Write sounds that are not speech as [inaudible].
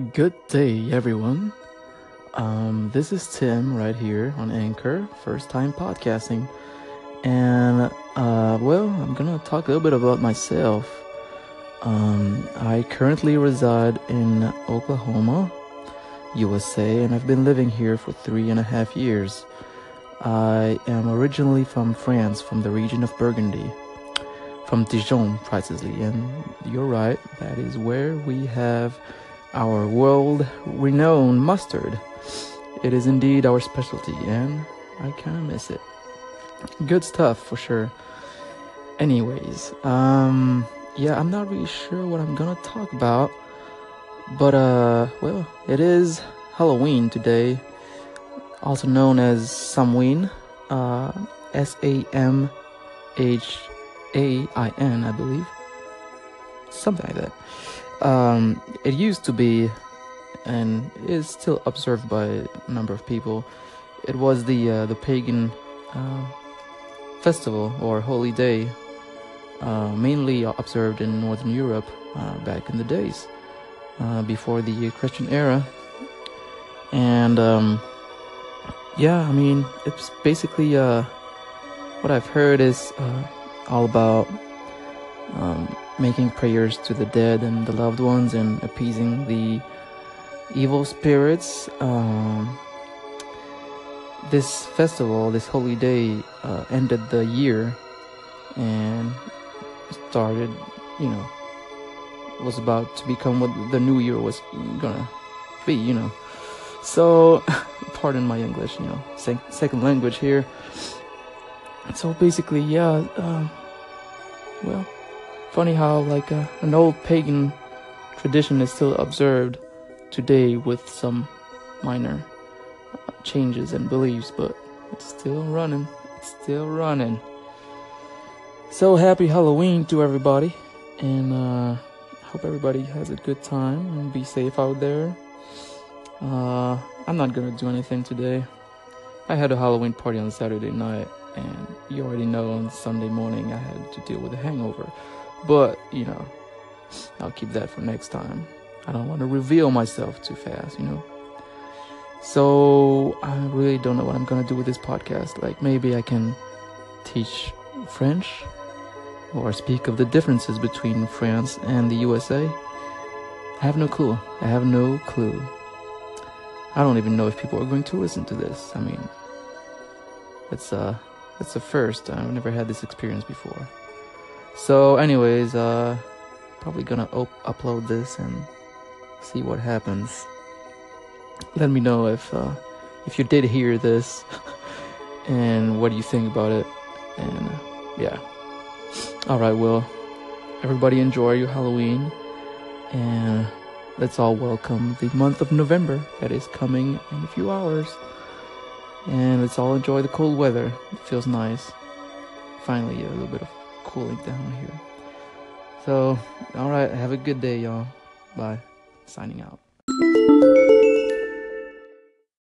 Good day, everyone. Um, this is Tim right here on Anchor, first time podcasting. And, uh, well, I'm gonna talk a little bit about myself. Um, I currently reside in Oklahoma, USA, and I've been living here for three and a half years. I am originally from France, from the region of Burgundy, from Dijon, precisely. And you're right, that is where we have our world renowned mustard. It is indeed our specialty, and I kind of miss it. Good stuff for sure. Anyways, um, yeah, I'm not really sure what I'm gonna talk about, but uh, well, it is Halloween today, also known as Samhain, uh, S A M H A I N, I believe, something like that. Um, it used to be, and is still observed by a number of people. It was the uh, the pagan uh, festival or holy day, uh, mainly observed in Northern Europe uh, back in the days uh, before the Christian era. And um, yeah, I mean, it's basically uh, what I've heard is all about. Um, making prayers to the dead and the loved ones and appeasing the evil spirits. Um, this festival, this holy day, uh, ended the year and started, you know, was about to become what the new year was gonna be, you know. So, [laughs] pardon my English, you know, sec- second language here. So basically, yeah, uh, well Funny how like uh, an old pagan tradition is still observed today with some minor uh, changes and beliefs, but it's still running. It's still running. So happy Halloween to everybody, and uh, hope everybody has a good time and be safe out there. Uh, I'm not gonna do anything today. I had a Halloween party on Saturday night, and you already know on Sunday morning I had to deal with a hangover. But, you know, I'll keep that for next time. I don't want to reveal myself too fast, you know. So, I really don't know what I'm to do with this podcast. Like, maybe I can teach French or speak of the differences between France and the USA. I have no clue. I have no clue. I don't even know if people are going to listen to this. I mean, it's uh it's the first. I've never had this experience before. So, anyways, uh, probably gonna upload this and see what happens. Let me know if uh, if you did hear this [laughs] and what do you think about it. And uh, yeah, all right, well, everybody enjoy your Halloween and let's all welcome the month of November that is coming in a few hours. And let's all enjoy the cold weather. It feels nice. Finally, a little bit of cooling down here. So, alright, have a good day, y'all. Bye. Signing out.